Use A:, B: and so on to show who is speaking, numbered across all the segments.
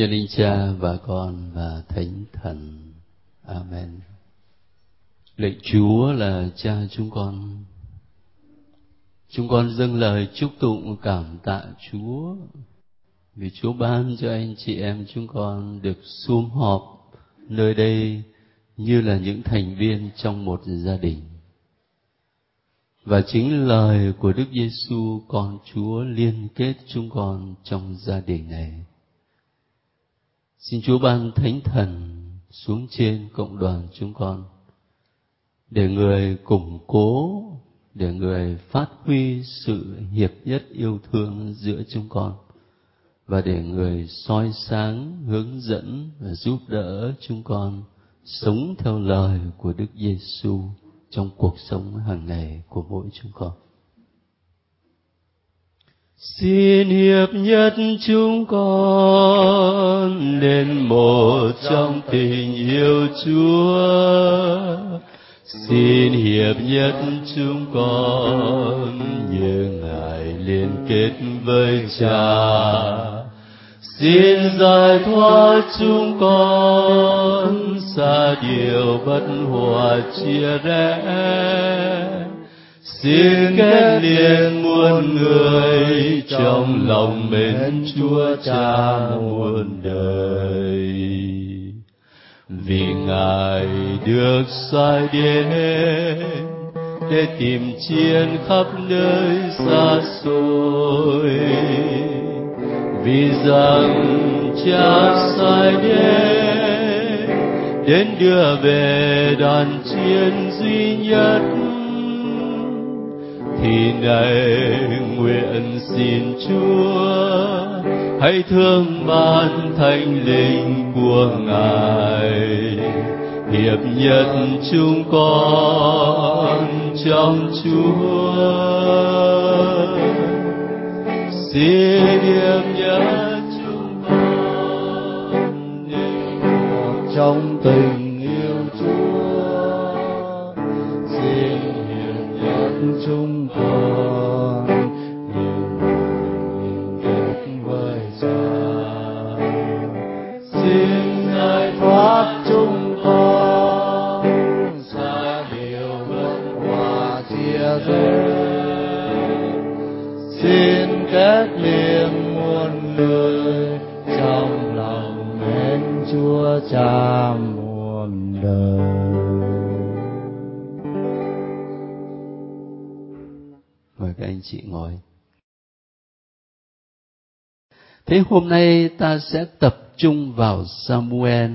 A: Nhân linh Cha và Con và Thánh Thần. Amen. Lạy Chúa là Cha chúng con. Chúng con dâng lời chúc tụng cảm tạ Chúa vì Chúa ban cho anh chị em chúng con được sum họp nơi đây như là những thành viên trong một gia đình. Và chính lời của Đức Giêsu, con Chúa liên kết chúng con trong gia đình này. Xin Chúa ban thánh thần xuống trên cộng đoàn chúng con, để người củng cố, để người phát huy sự hiệp nhất yêu thương giữa chúng con, và để người soi sáng, hướng dẫn và giúp đỡ chúng con sống theo lời của Đức Giêsu trong cuộc sống hàng ngày của mỗi chúng con. Xin hiệp nhất chúng con nên một trong tình yêu Chúa. Xin hiệp nhất chúng con như Ngài liên kết với Cha. Xin giải thoát chúng con, xa điều bất hòa chia rẽ xin kết liên muôn người trong lòng mến Chúa Cha muôn đời. Vì Ngài được sai đến để tìm chiến khắp nơi xa xôi. Vì rằng Cha sai đến đến đưa về đoàn chiến duy nhất này nguyện xin Chúa. Hãy thương ban thánh linh của Ngài. Hiệp nhất chúng con trong Chúa. Xin hiệp nhất chúng con
B: một trong tình
A: anh chị ngồi. Thế hôm nay ta sẽ tập trung vào Samuel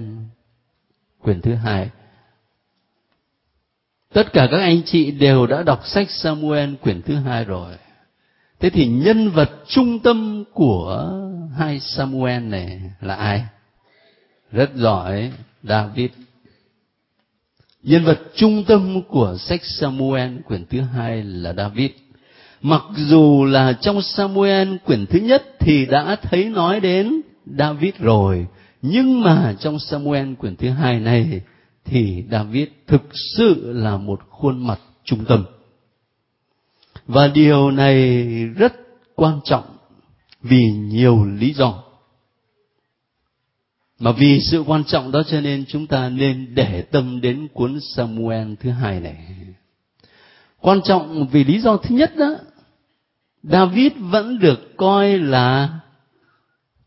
A: quyển thứ hai. Tất cả các anh chị đều đã đọc sách Samuel quyển thứ hai rồi. Thế thì nhân vật trung tâm của hai Samuel này là ai? Rất giỏi, David. Nhân vật trung tâm của sách Samuel quyển thứ hai là David. Mặc dù là trong Samuel quyển thứ nhất thì đã thấy nói đến David rồi, nhưng mà trong Samuel quyển thứ hai này thì David thực sự là một khuôn mặt trung tâm. Và điều này rất quan trọng vì nhiều lý do. Mà vì sự quan trọng đó cho nên chúng ta nên để tâm đến cuốn Samuel thứ hai này. Quan trọng vì lý do thứ nhất đó, David vẫn được coi là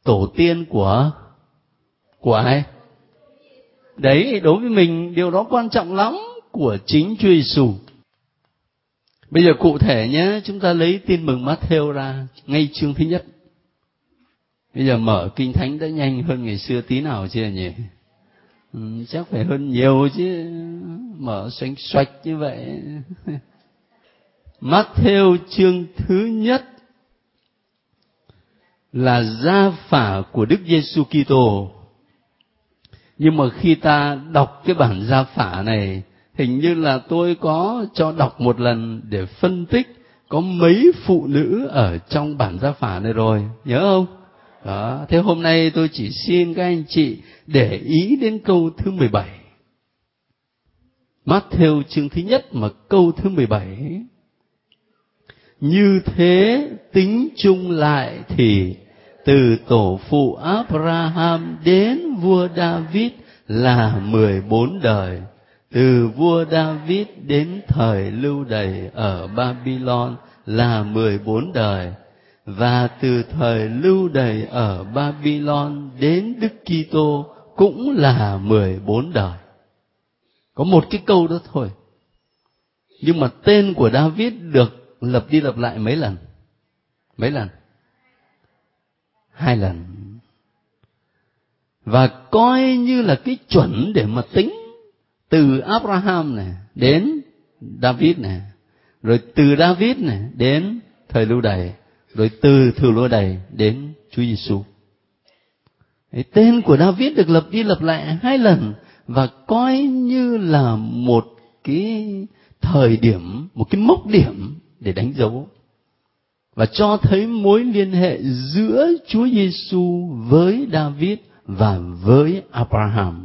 A: tổ tiên của của ai? Đấy, đối với mình điều đó quan trọng lắm của chính Chúa Giêsu. Bây giờ cụ thể nhé, chúng ta lấy tin mừng Matthew ra ngay chương thứ nhất. Bây giờ mở kinh thánh đã nhanh hơn ngày xưa tí nào chưa nhỉ? Ừ, chắc phải hơn nhiều chứ, mở xoanh xoạch như vậy. Matthew chương thứ nhất là gia phả của Đức Giêsu Kitô. Nhưng mà khi ta đọc cái bản gia phả này, hình như là tôi có cho đọc một lần để phân tích có mấy phụ nữ ở trong bản gia phả này rồi, nhớ không? Đó, thế hôm nay tôi chỉ xin các anh chị để ý đến câu thứ 17. Matthew chương thứ nhất mà câu thứ 17 như thế tính chung lại thì từ tổ phụ Abraham đến vua David là mười bốn đời từ vua David đến thời lưu đày ở Babylon là mười bốn đời và từ thời lưu đày ở Babylon đến Đức Kitô cũng là mười bốn đời. Có một cái câu đó thôi. Nhưng mà tên của David được lập đi lập lại mấy lần? Mấy lần? Hai lần. Và coi như là cái chuẩn để mà tính từ Abraham này đến David này, rồi từ David này đến thời lưu đày, rồi từ thời lưu đày đến Chúa Giêsu. Tên của David được lập đi lập lại hai lần và coi như là một cái thời điểm, một cái mốc điểm để đánh dấu và cho thấy mối liên hệ giữa Chúa Giêsu với David và với Abraham.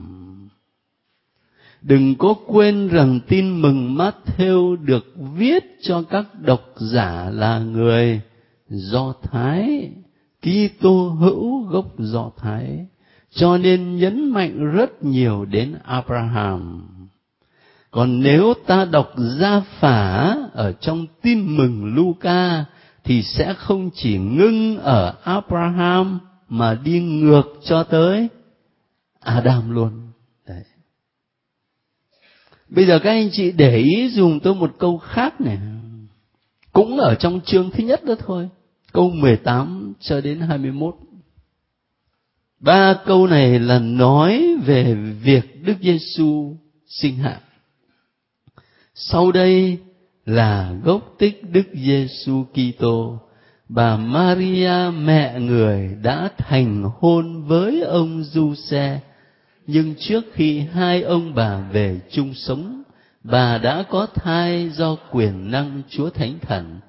A: Đừng có quên rằng tin mừng Matthew được viết cho các độc giả là người Do Thái, Kitô hữu gốc Do Thái, cho nên nhấn mạnh rất nhiều đến Abraham. Còn nếu ta đọc gia phả ở trong tin mừng Luca thì sẽ không chỉ ngưng ở Abraham mà đi ngược cho tới Adam luôn. Đấy. Bây giờ các anh chị để ý dùng tôi một câu khác này. Cũng ở trong chương thứ nhất đó thôi. Câu 18 cho đến 21. Ba câu này là nói về việc Đức Giêsu sinh hạ. Sau đây là gốc tích Đức Giêsu Kitô. Bà Maria mẹ người đã thành hôn với ông Du-xe, nhưng trước khi hai ông bà về chung sống, bà đã có thai do quyền năng Chúa Thánh Thần.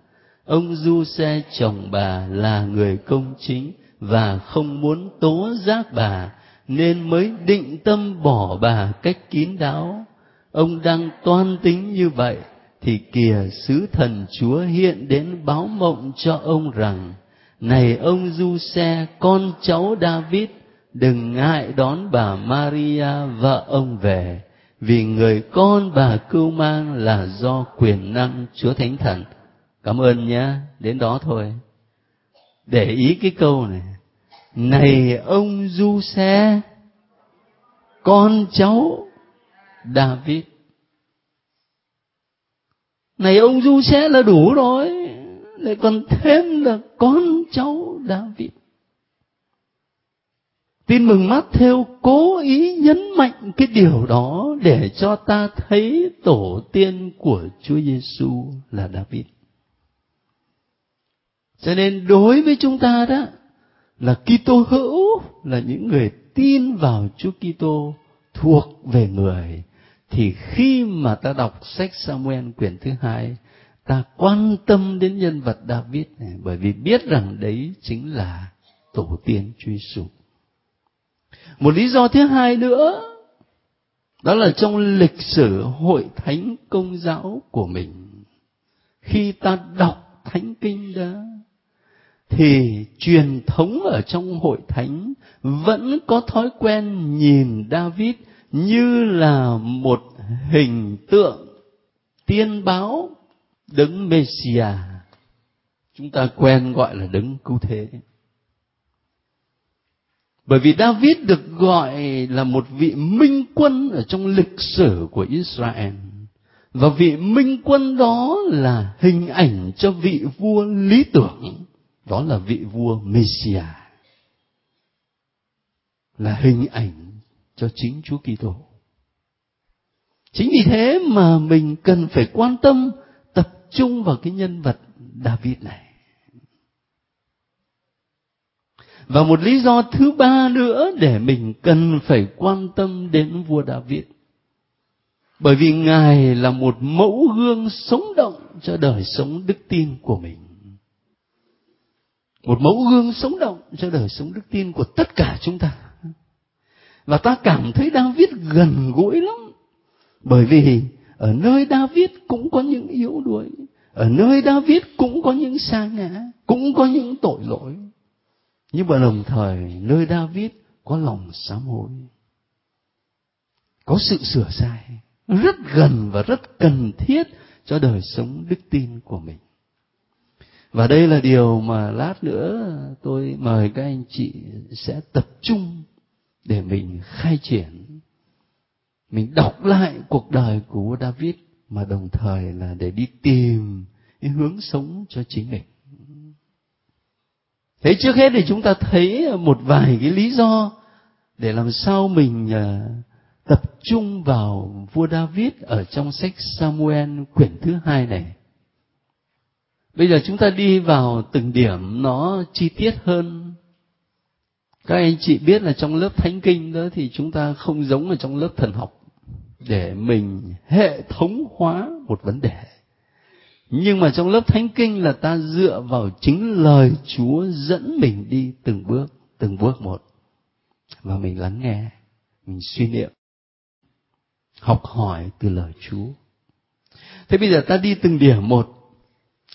A: Ông Du-xe chồng bà là người công chính và không muốn tố giác bà, nên mới định tâm bỏ bà cách kín đáo. Ông đang toan tính như vậy, thì kìa sứ thần Chúa hiện đến báo mộng cho ông rằng, này ông Du Xe, con cháu David, đừng ngại đón bà Maria vợ ông về, vì người con bà cưu mang là do quyền năng Chúa Thánh Thần. Cảm ơn nhé, đến đó thôi. Để ý cái câu này. Này ông Du Xe, con cháu David. Này, ông du sẽ là đủ rồi. Lại còn thêm là con cháu David. Tin mừng mắt theo, cố ý nhấn mạnh cái điều đó để cho ta thấy tổ tiên của Chúa Giêsu là David. Cho nên đối với chúng ta đó, là Kitô hữu là những người tin vào Chúa Kitô thuộc về người thì khi mà ta đọc sách Samuel quyển thứ hai, ta quan tâm đến nhân vật David này, bởi vì biết rằng đấy chính là tổ tiên truy sụp. Một lý do thứ hai nữa, đó là trong lịch sử hội thánh công giáo của mình khi ta đọc thánh kinh đó, thì truyền thống ở trong hội thánh vẫn có thói quen nhìn David như là một hình tượng tiên báo đấng Messia chúng ta quen gọi là đấng cứu thế. Bởi vì David được gọi là một vị minh quân ở trong lịch sử của Israel. Và vị minh quân đó là hình ảnh cho vị vua lý tưởng, đó là vị vua Messia là hình ảnh cho chính Chúa Kitô. Chính vì thế mà mình cần phải quan tâm, tập trung vào cái nhân vật David này. Và một lý do thứ ba nữa để mình cần phải quan tâm đến vua David. Bởi vì Ngài là một mẫu gương sống động cho đời sống đức tin của mình. Một mẫu gương sống động cho đời sống đức tin của tất cả chúng ta và ta cảm thấy David gần gũi lắm. Bởi vì ở nơi David cũng có những yếu đuối. Ở nơi David cũng có những sa ngã, cũng có những tội lỗi. Nhưng mà đồng thời, nơi David có lòng sám hối, có sự sửa sai, rất gần và rất cần thiết cho đời sống đức tin của mình. Và đây là điều mà lát nữa tôi mời các anh chị sẽ tập trung để mình khai triển, mình đọc lại cuộc đời của vua David, mà đồng thời là để đi tìm cái hướng sống cho chính mình. Thế trước hết thì chúng ta thấy một vài cái lý do để làm sao mình à, tập trung vào vua David ở trong sách Samuel quyển thứ hai này. Bây giờ chúng ta đi vào từng điểm nó chi tiết hơn các anh chị biết là trong lớp thánh kinh đó thì chúng ta không giống ở trong lớp thần học để mình hệ thống hóa một vấn đề. Nhưng mà trong lớp thánh kinh là ta dựa vào chính lời chúa dẫn mình đi từng bước từng bước một. Và mình lắng nghe, mình suy niệm, học hỏi từ lời chúa. Thế bây giờ ta đi từng điểm một.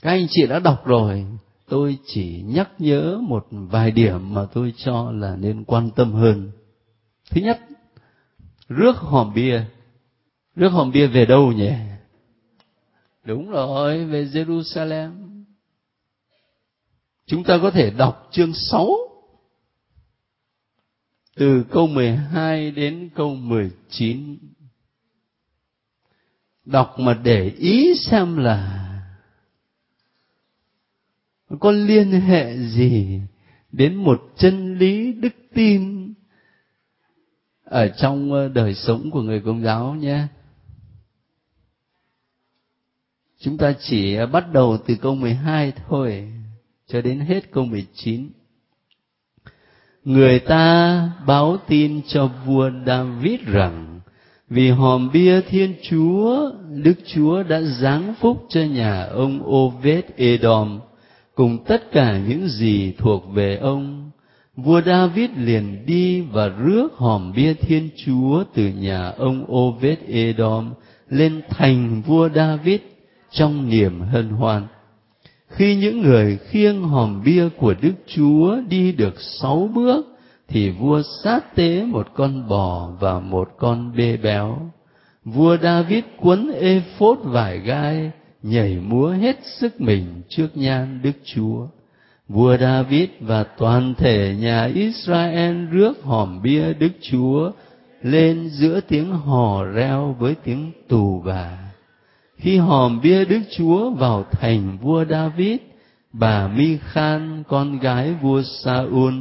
A: Các anh chị đã đọc rồi tôi chỉ nhắc nhớ một vài điểm mà tôi cho là nên quan tâm hơn. Thứ nhất, rước hòm bia. Rước hòm bia về đâu nhỉ? Đúng rồi, về jerusalem. Chúng ta có thể đọc chương 6 từ câu 12 đến câu 19 đọc mà để ý xem là có liên hệ gì đến một chân lý đức tin ở trong ờ, đời sống của người công giáo nhé? Chúng ta chỉ ờ, bắt đầu từ câu 12 thôi cho đến hết câu 19 người ta báo tin cho vua David rằng vì hòm bia Thiên Chúa, Đức Chúa đã giáng phúc cho nhà ông Oved Edom cùng tất cả những gì thuộc về ông. Vua David liền đi và rước hòm bia Thiên Chúa từ nhà ông Oved Edom lên thành vua David trong niềm hân hoan. Khi những người khiêng hòm bia của Đức Chúa đi được sáu bước, thì vua sát tế một con bò và một con bê béo. Vua David quấn ê phốt vải gai, nhảy múa hết sức mình trước nhan Đức Chúa. Vua David và toàn thể nhà Israel rước hòm bia Đức Chúa lên giữa tiếng hò reo với tiếng tù bà. Khi hòm bia Đức Chúa vào thành vua David, bà Mi Khan, con gái vua Saul,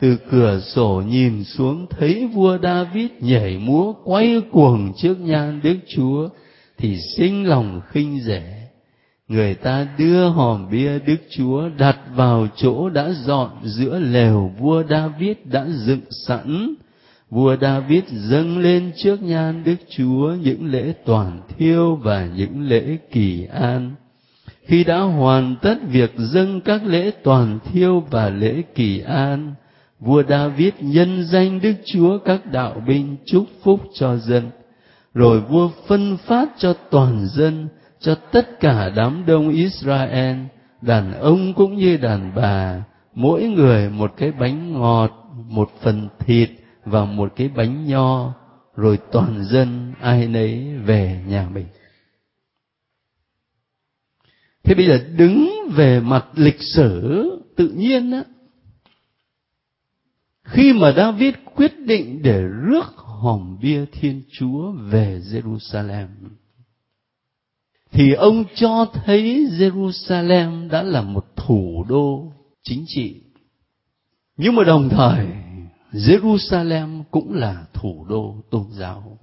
A: từ cửa sổ nhìn xuống thấy vua David nhảy múa quay cuồng trước nhan Đức Chúa, thì sinh lòng khinh rẻ người ta đưa hòm bia Đức Chúa đặt vào chỗ đã dọn giữa lều vua David đã dựng sẵn. Vua David dâng lên trước nhan Đức Chúa những lễ toàn thiêu và những lễ kỳ an. Khi đã hoàn tất việc dâng các lễ toàn thiêu và lễ kỳ an, vua David nhân danh Đức Chúa các đạo binh chúc phúc cho dân. Rồi vua phân phát cho toàn dân cho tất cả đám đông Israel, đàn ông cũng như đàn bà, mỗi người một cái bánh ngọt, một phần thịt và một cái bánh nho, rồi toàn dân ai nấy về nhà mình. Thế bây giờ đứng về mặt lịch sử tự nhiên á, khi mà David quyết định để rước hòm bia Thiên Chúa về Jerusalem, thì ông cho thấy Jerusalem đã là một thủ đô chính trị. Nhưng mà đồng thời, Jerusalem cũng là thủ đô tôn giáo.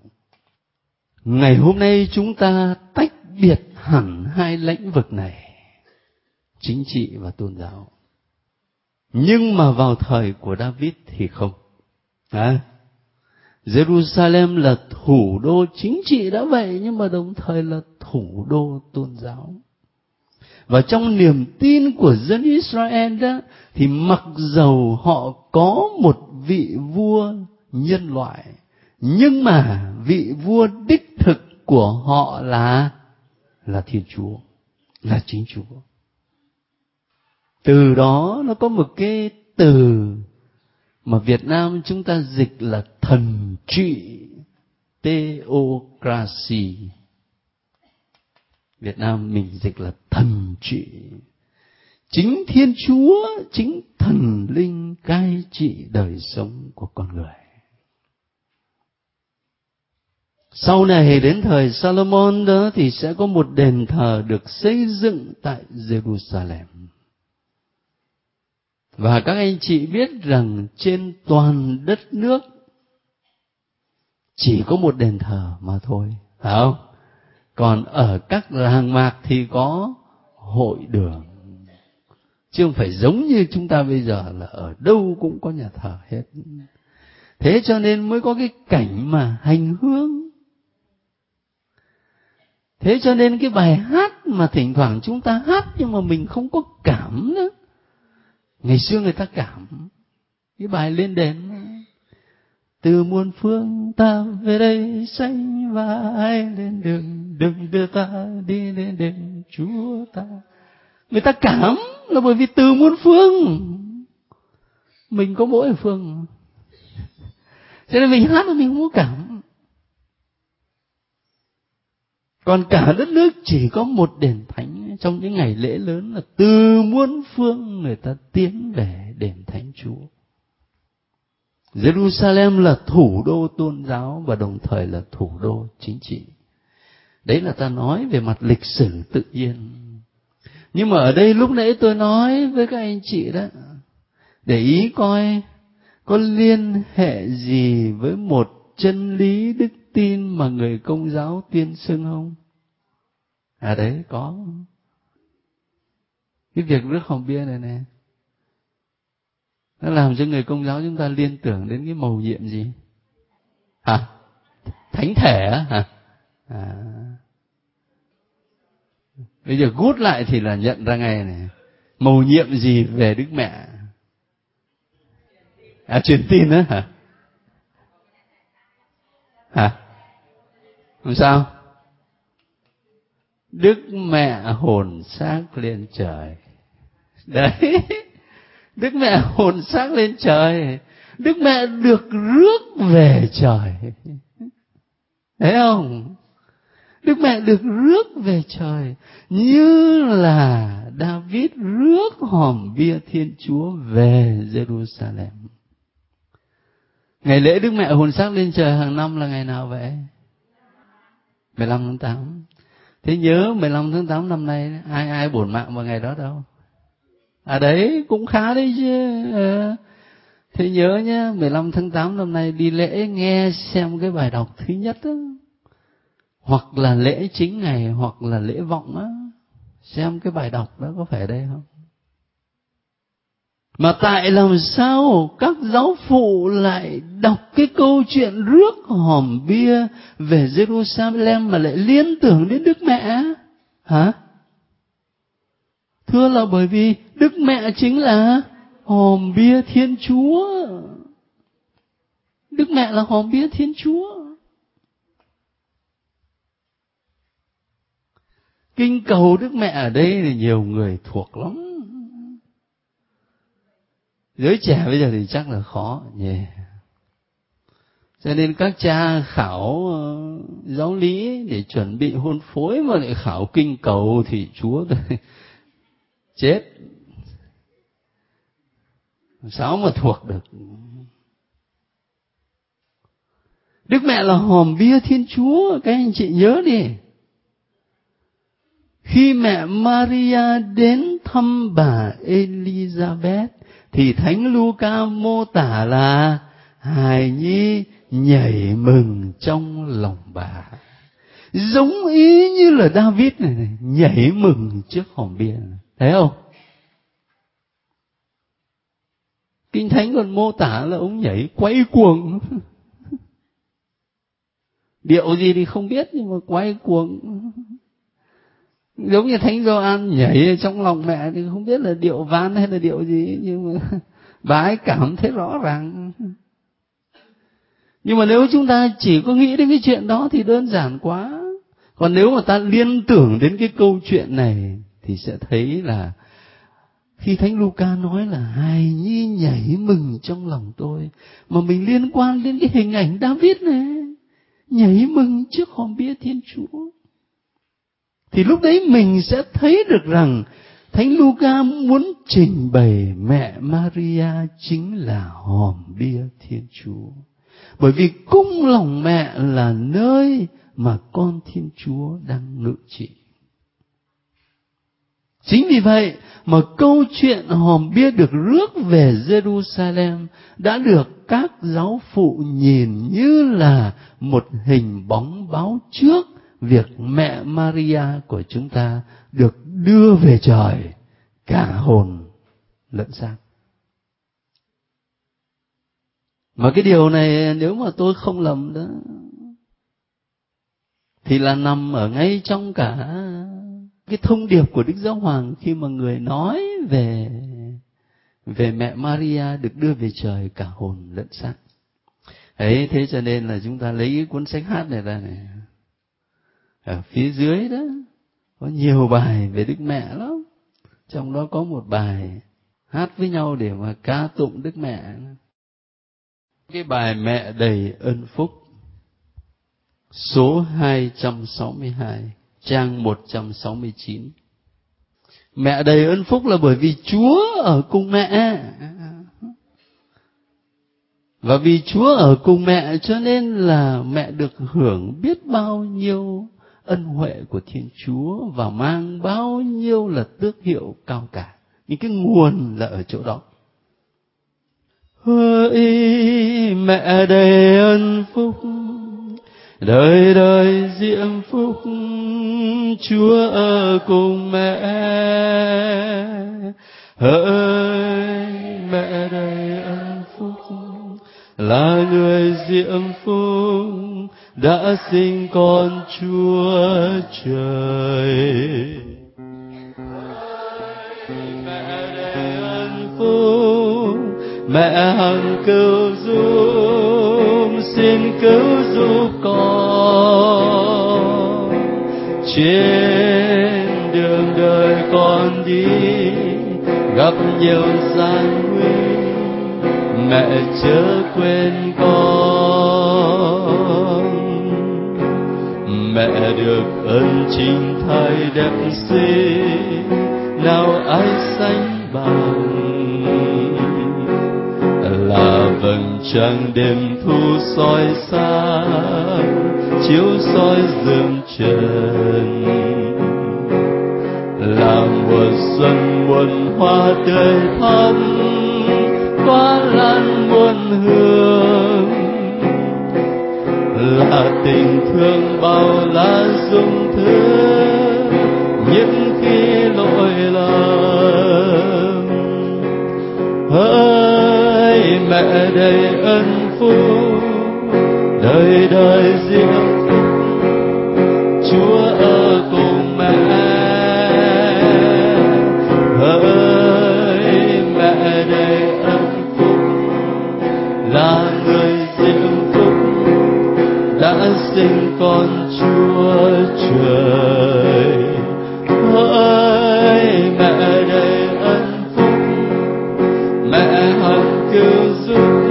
A: Ngày hôm nay chúng ta tách biệt hẳn hai lĩnh vực này, chính trị và tôn giáo. Nhưng mà vào thời của David thì không. À, Jerusalem là thủ đô chính trị đã vậy nhưng mà đồng thời là thủ đô tôn giáo. Và trong niềm tin của dân Israel đó thì mặc dầu họ có một vị vua nhân loại nhưng mà vị vua đích thực của họ là là Thiên Chúa, là chính Chúa. Từ đó nó có một cái từ mà Việt Nam chúng ta dịch là thần trị, theocracy. Việt Nam mình dịch là thần trị. Chính Thiên Chúa, chính thần linh cai trị đời sống của con người. Sau này đến thời Salomon đó thì sẽ có một đền thờ được xây dựng tại Jerusalem. Và các anh chị biết rằng trên toàn đất nước chỉ có một đền thờ mà thôi, phải không? Còn ở các làng mạc thì có hội đường. Chứ không phải giống như chúng ta bây giờ là ở đâu cũng có nhà thờ hết. Thế cho nên mới có cái cảnh mà hành hương thế cho nên cái bài hát mà thỉnh thoảng chúng ta hát nhưng mà mình không có cảm nữa ngày xưa người ta cảm cái bài lên đền từ muôn phương ta về đây xanh ai lên đường đừng đưa ta đi lên đền chúa ta. Người ta cảm là bởi vì từ muôn phương mình có mỗi phương. Cho nên mình hát mà mình không cảm. Còn cả đất nước chỉ có một đền thánh trong những ngày lễ lớn là từ muôn phương người ta tiến về đền thánh chúa. Jerusalem là thủ đô tôn giáo và đồng thời là thủ đô chính trị. Đấy là ta nói về mặt lịch sử tự nhiên. Nhưng mà ở đây lúc nãy tôi nói với các anh chị đó, để ý coi có liên hệ gì với một chân lý đức tin mà người công giáo tuyên xưng không? À đấy, có cái việc rước hồng bia này nè, nó làm cho người công giáo chúng ta liên tưởng đến cái màu nhiệm gì? Hả? Thánh thể á, hả? À. bây giờ gút lại thì là nhận ra ngay này màu nhiệm gì về đức mẹ? À truyền tin á, hả? Hả? Làm sao đức mẹ hồn xác lên trời. Đấy. Đức mẹ hồn xác lên trời. Đức mẹ được rước về trời. Thấy không? Đức mẹ được rước về trời như là david rước hòm bia thiên chúa về jerusalem. Ngày lễ đức mẹ hồn xác lên trời hàng năm là ngày nào vậy? 15 tháng 8 thế nhớ 15 tháng 8 năm nay, ai ai buồn mạng vào ngày đó đâu à đấy, cũng khá đấy chứ à. thế nhớ nhá 15 tháng 8 năm nay đi lễ nghe xem cái bài đọc thứ nhất đó. hoặc là lễ chính ngày, hoặc là lễ vọng á xem cái bài đọc đó có phải đây không mà tại làm sao các giáo phụ lại đọc cái câu chuyện rước hòm bia về Jerusalem mà lại liên tưởng đến Đức Mẹ? Hả? Thưa là bởi vì Đức Mẹ chính là hòm bia Thiên Chúa. Đức Mẹ là hòm bia Thiên Chúa. Kinh cầu Đức Mẹ ở đây thì nhiều người thuộc lắm giới trẻ bây giờ thì chắc là khó, nhỉ. Cho nên các cha khảo ờ, giáo lý để chuẩn bị hôn phối mà lại khảo kinh cầu thì chúa chết. Sao mà thuộc được? Đức mẹ là hòm bia thiên chúa, các anh chị nhớ đi. Khi mẹ maria đến thăm bà elizabeth thì thánh Luca mô tả là hài nhi nhảy mừng trong lòng bà. Giống ý như là David này, này nhảy mừng trước hòm bia. Này. thấy không? Kinh thánh còn mô tả là ông nhảy quay cuồng. Điệu gì thì không biết nhưng mà quay cuồng giống như thánh Gioan nhảy trong lòng mẹ thì không biết là điệu van hay là điệu gì, nhưng mà bà ấy cảm thấy rõ ràng. Nhưng mà nếu chúng ta chỉ có nghĩ đến cái chuyện đó thì đơn giản quá. Còn nếu mà ta liên tưởng đến cái câu chuyện này thì sẽ thấy là khi thánh Luca nói là hài nhi nhảy mừng trong lòng tôi mà mình liên quan đến cái hình ảnh David này, nhảy mừng trước hòm bia Thiên Chúa thì lúc đấy mình sẽ thấy được rằng Thánh Luca muốn trình bày mẹ Maria chính là hòm bia Thiên Chúa. Bởi vì cung lòng mẹ là nơi mà con Thiên Chúa đang ngự trị. Chính vì vậy mà câu chuyện hòm bia được rước về Jerusalem đã được các giáo phụ nhìn như là một hình bóng báo trước việc mẹ Maria của chúng ta được đưa về trời, cả hồn lẫn xác. Mà cái điều này nếu mà tôi không lầm đó, thì là nằm ở ngay trong cả cái thông điệp của Đức Giáo Hoàng khi mà người nói về về mẹ Maria được đưa về trời cả hồn lẫn xác. Ấy, thế cho nên là chúng ta lấy cái cuốn sách hát này ra này. Ở phía dưới đó, có nhiều bài về Đức Mẹ lắm. Trong đó có một bài hát với nhau để mà ca tụng Đức Mẹ. Cái bài Mẹ đầy ơn phúc, số 262 trang 169. Mẹ đầy ơn phúc là bởi vì Chúa ở cùng mẹ. Và vì Chúa ở cùng mẹ cho nên là mẹ được hưởng biết bao nhiêu ân huệ của Thiên Chúa và mang bao nhiêu là tước hiệu cao cả. Những cái nguồn là ở chỗ đó. Hỡi mẹ đầy ân phúc, đời đời diễm phúc, Chúa ở cùng mẹ. Hỡi mẹ đầy ân phúc, là người diễm phúc, đã sinh con Chúa trời. Mẹ đầy phúc, mẹ hằng cứu giúp, xin cứu giúp con. Trên đường đời con đi, gặp nhiều gian nguy, mẹ chớ quên con mẹ được ơn chính thai đẹp xinh nào ai sánh bằng? Là vầng trăng đêm thu soi sáng, chiếu soi dương trần. Là mùa xuân muôn hoa tươi thắm hoa lan muôn hương là tình thương bao la dung thứ, những khi lỗi lầm. Hỡi mẹ đầy ân phúc, đời đời diệu sinh con chúa trời. Hỡi mẹ đầy ân phúc, mẹ hằng cứu giúp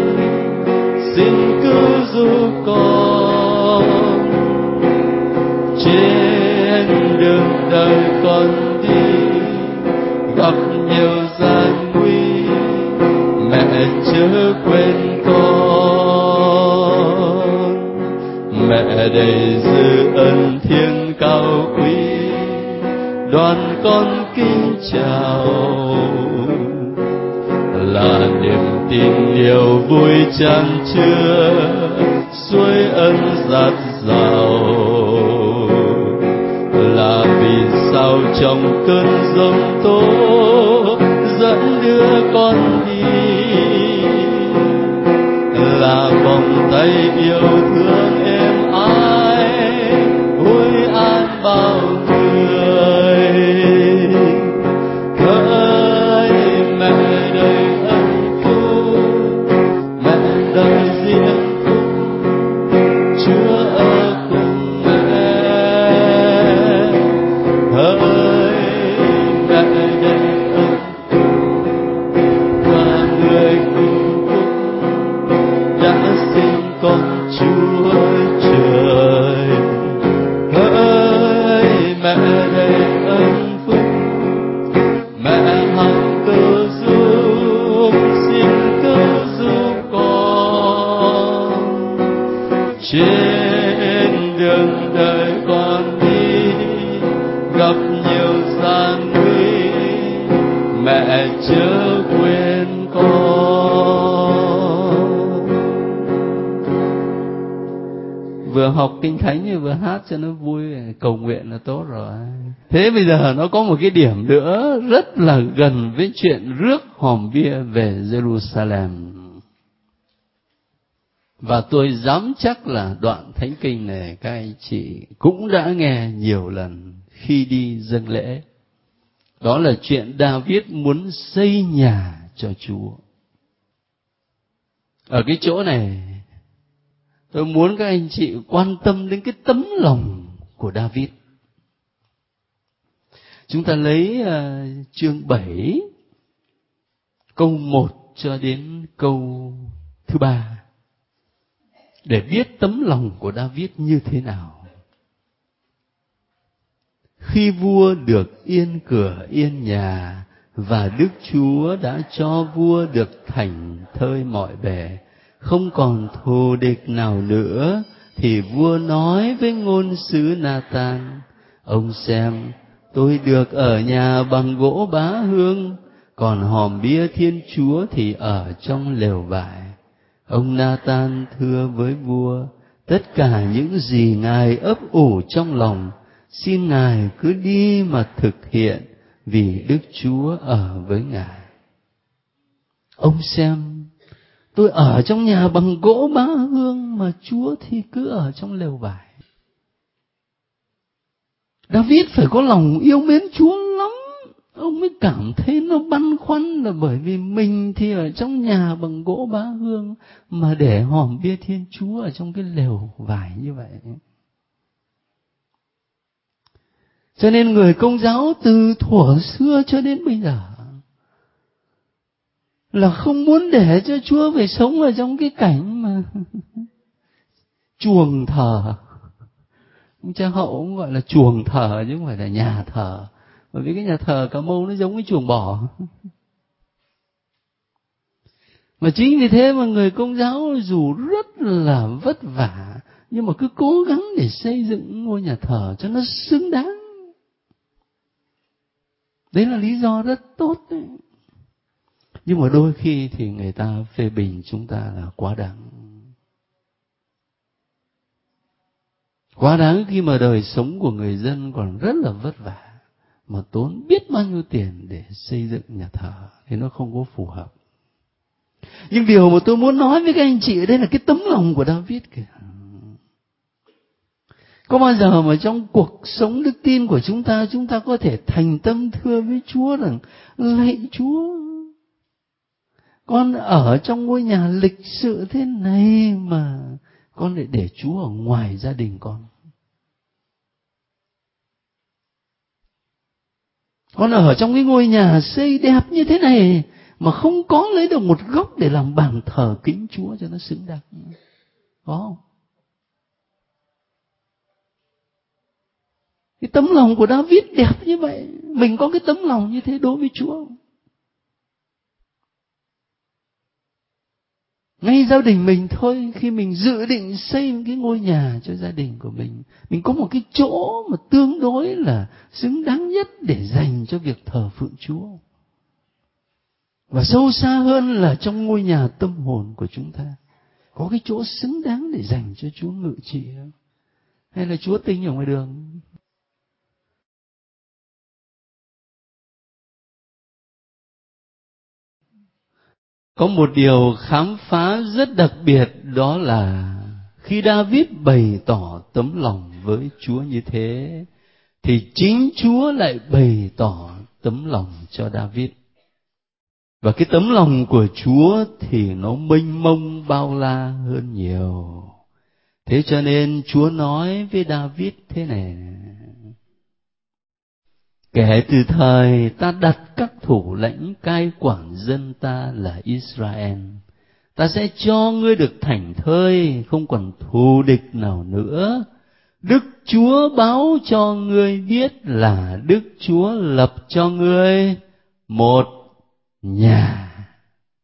A: xin cứu giúp con. Trên đường đời con mẹ đầy dư ân thiên cao quý, đoàn con kính chào. Là niềm tin điều vui chan chứa suối ân dạt rào. Là vì sao trong cơn giông tố, dẫn đưa con đi. Là vòng tay yêu thế bây giờ nó có một cái điểm nữa rất là gần với chuyện rước hòm bia về Jerusalem và tôi dám chắc là đoạn thánh kinh này các anh chị cũng đã nghe nhiều lần khi đi dâng lễ đó là chuyện David muốn xây nhà cho Chúa. Ở cái chỗ này, tôi muốn các anh chị quan tâm đến cái tấm lòng của David. Chúng ta lấy uh, chương 7, câu 1 cho đến câu thứ ba để biết tấm lòng của David như thế nào. Khi vua được yên cửa yên nhà và đức chúa đã cho vua được thành thơi mọi bề không còn thù địch nào nữa thì vua nói với ngôn sứ Nathan ông xem tôi được ở nhà bằng gỗ bá hương, còn hòm bia thiên chúa thì ở trong lều vải. Ông natan thưa với vua, tất cả những gì ngài ấp ủ trong lòng, xin ngài cứ đi mà thực hiện, vì đức chúa ở với ngài. Ông xem, tôi ở trong nhà bằng gỗ bá hương mà chúa thì cứ ở trong lều vải david phải có lòng yêu mến chúa lắm ông mới cảm thấy nó băn khoăn là bởi vì mình thì ở trong nhà bằng gỗ bá hương mà để hòm bia thiên chúa ở trong cái lều vải như vậy cho nên người công giáo từ thuở xưa cho đến bây giờ là không muốn để cho Chúa phải sống ở trong cái cảnh mà chuồng thờ. Ông cha hậu cũng gọi là chuồng thờ chứ không phải là nhà thờ. Bởi vì cái nhà thờ cà mâu nó giống cái chuồng bò. Mà chính vì thế mà người công giáo dù rất là vất vả, nhưng mà cứ cố gắng để xây dựng ngôi nhà thờ cho nó xứng đáng đấy là lý do rất tốt đấy nhưng mà đôi khi thì người ta phê bình chúng ta là quá đáng quá đáng khi mà đời sống của người dân còn rất là vất vả, mà tốn biết bao nhiêu tiền để xây dựng nhà thờ thì nó không có phù hợp nhưng điều mà tôi muốn nói với các anh chị ở đây là cái tấm lòng của David kìa có bao giờ mà trong cuộc sống đức tin của chúng ta chúng ta có thể thành tâm thưa với Chúa rằng, lạy Chúa, con ở trong ngôi nhà lịch sự thế này mà con lại để Chúa ở ngoài gia đình con. Con ở trong cái ngôi nhà xây đẹp như thế này mà không có lấy được một góc để làm bàn thờ kính Chúa cho nó xứng đáng. Có không? cái tấm lòng của David đẹp như vậy mình có cái tấm lòng như thế đối với Chúa không ngay gia đình mình thôi, khi mình dự định xây cái ngôi nhà cho gia đình của mình mình có một cái chỗ mà tương đối là xứng đáng nhất để dành cho việc thờ phượng chúa. Và sâu xa hơn là trong ngôi nhà tâm hồn của chúng ta, có cái chỗ xứng đáng để dành cho chúa ngự trị hay là chúa tinh ở ngoài đường? Có một điều khám phá rất đặc biệt, đó là khi David bày tỏ tấm lòng với Chúa như thế, thì chính Chúa lại bày tỏ tấm lòng cho David. Và cái tấm lòng của Chúa thì nó mênh mông bao la hơn nhiều. Thế cho nên Chúa nói với David thế này Kể từ thời ta đặt các thủ lãnh cai quản dân ta là Israel, ta sẽ cho ngươi được thành thơi không còn thù địch nào nữa. Đức chúa báo cho ngươi biết là đức chúa lập cho ngươi một nhà.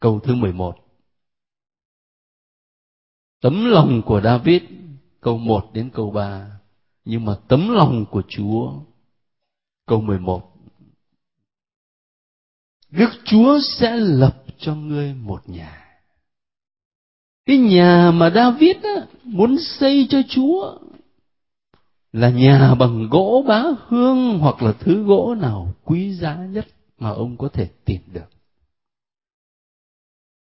A: Câu thứ mười một. Tấm lòng của david câu một đến câu ba. Nhưng mà tấm lòng của chúa câu mười một đức chúa sẽ lập cho ngươi một nhà cái nhà mà David á, muốn xây cho Chúa là nhà bằng gỗ bá hương hoặc là thứ gỗ nào quý giá nhất mà ông có thể tìm được.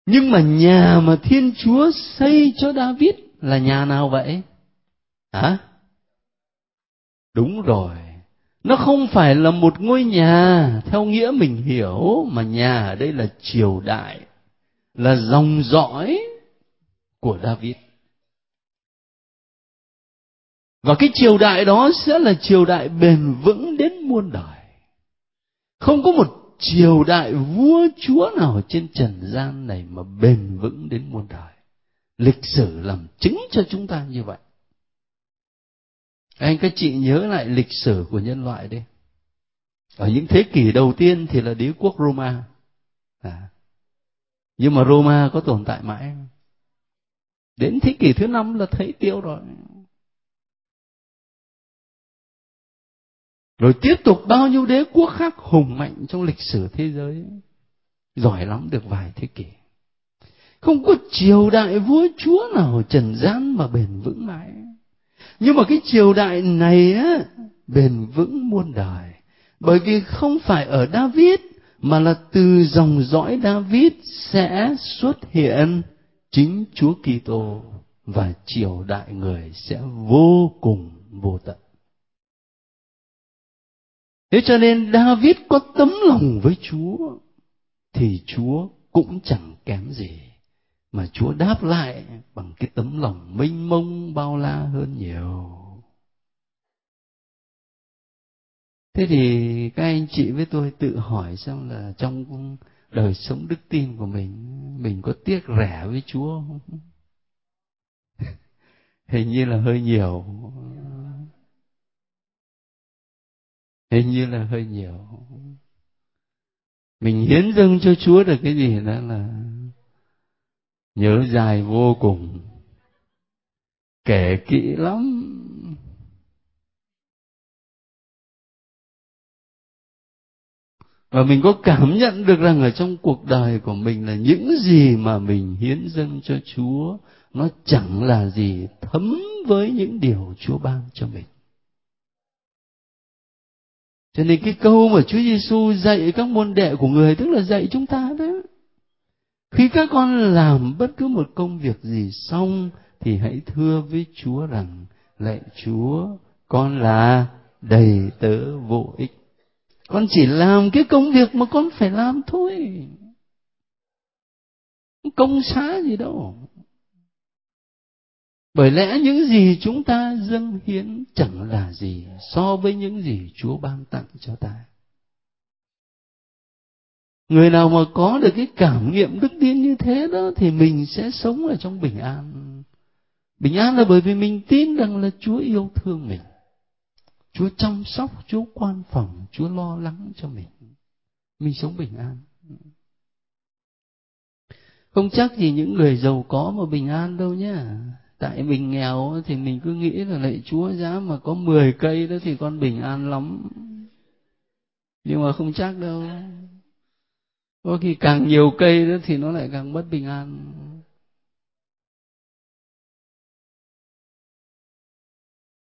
A: Nhưng mà nhà mà Thiên Chúa xây cho David là nhà nào vậy? Hả? Đúng rồi. Nó không phải là một ngôi nhà theo nghĩa mình hiểu mà nhà ở đây là triều đại, là dòng dõi của David. Và cái triều đại đó sẽ là triều đại bền vững đến muôn đời. Không có một triều đại vua chúa nào trên trần gian này mà bền vững đến muôn đời. Lịch sử làm chứng cho chúng ta như vậy. Anh các chị nhớ lại lịch sử của nhân loại đi. Ở những thế kỷ đầu tiên thì là đế quốc Roma. À. Nhưng mà Roma có tồn tại mãi không? Đến thế kỷ thứ năm là thấy tiêu rồi. Rồi tiếp tục bao nhiêu đế quốc khác hùng mạnh trong lịch sử thế giới. Giỏi lắm được vài thế kỷ. Không có triều đại vua chúa nào trần gian mà bền vững mãi. Nhưng mà cái triều đại này á, bền vững muôn đời. Bởi vì không phải ở David, mà là từ dòng dõi David sẽ xuất hiện chính Chúa Kitô và triều đại người sẽ vô cùng vô tận. Thế cho nên David có tấm lòng với Chúa thì Chúa cũng chẳng kém gì mà Chúa đáp lại bằng cái tấm lòng mênh mông bao la hơn nhiều. Thế thì các anh chị với tôi tự hỏi xem là trong đời sống đức tin của mình mình có tiếc rẻ với chúa không? Hình như là hơi nhiều. Hình như là hơi nhiều. Mình hiến dâng cho chúa được cái gì đó là nhớ dài vô cùng kể kỹ lắm và mình có cảm nhận được rằng ở trong cuộc đời của mình là những gì mà mình hiến dâng cho Chúa, nó chẳng là gì thấm với những điều Chúa ban cho mình. Cho nên cái câu mà Chúa Giêsu dạy các môn đệ của người, tức là dạy chúng ta đấy khi các con làm bất cứ một công việc gì xong thì hãy thưa với Chúa rằng, lạy Chúa, con là đầy tớ vô ích. Con chỉ làm cái công việc mà con phải làm thôi. Công xá gì đâu. Bởi lẽ những gì chúng ta dâng hiến chẳng là gì so với những gì chúa ban tặng cho ta người nào mà có được cái cảm nghiệm đức tin như thế đó thì mình sẽ sống ở trong bình an bình an là bởi vì mình tin rằng là chúa yêu thương mình Chúa chăm sóc, Chúa quan phòng, Chúa lo lắng cho mình. Mình sống bình an. Không chắc gì những người giàu có mà bình an đâu nhá. Tại mình nghèo thì mình cứ nghĩ là lạy Chúa giá mà có 10 cây đó thì con bình an lắm. Nhưng mà không chắc đâu. Có khi càng nhiều cây đó thì nó lại càng bất bình an.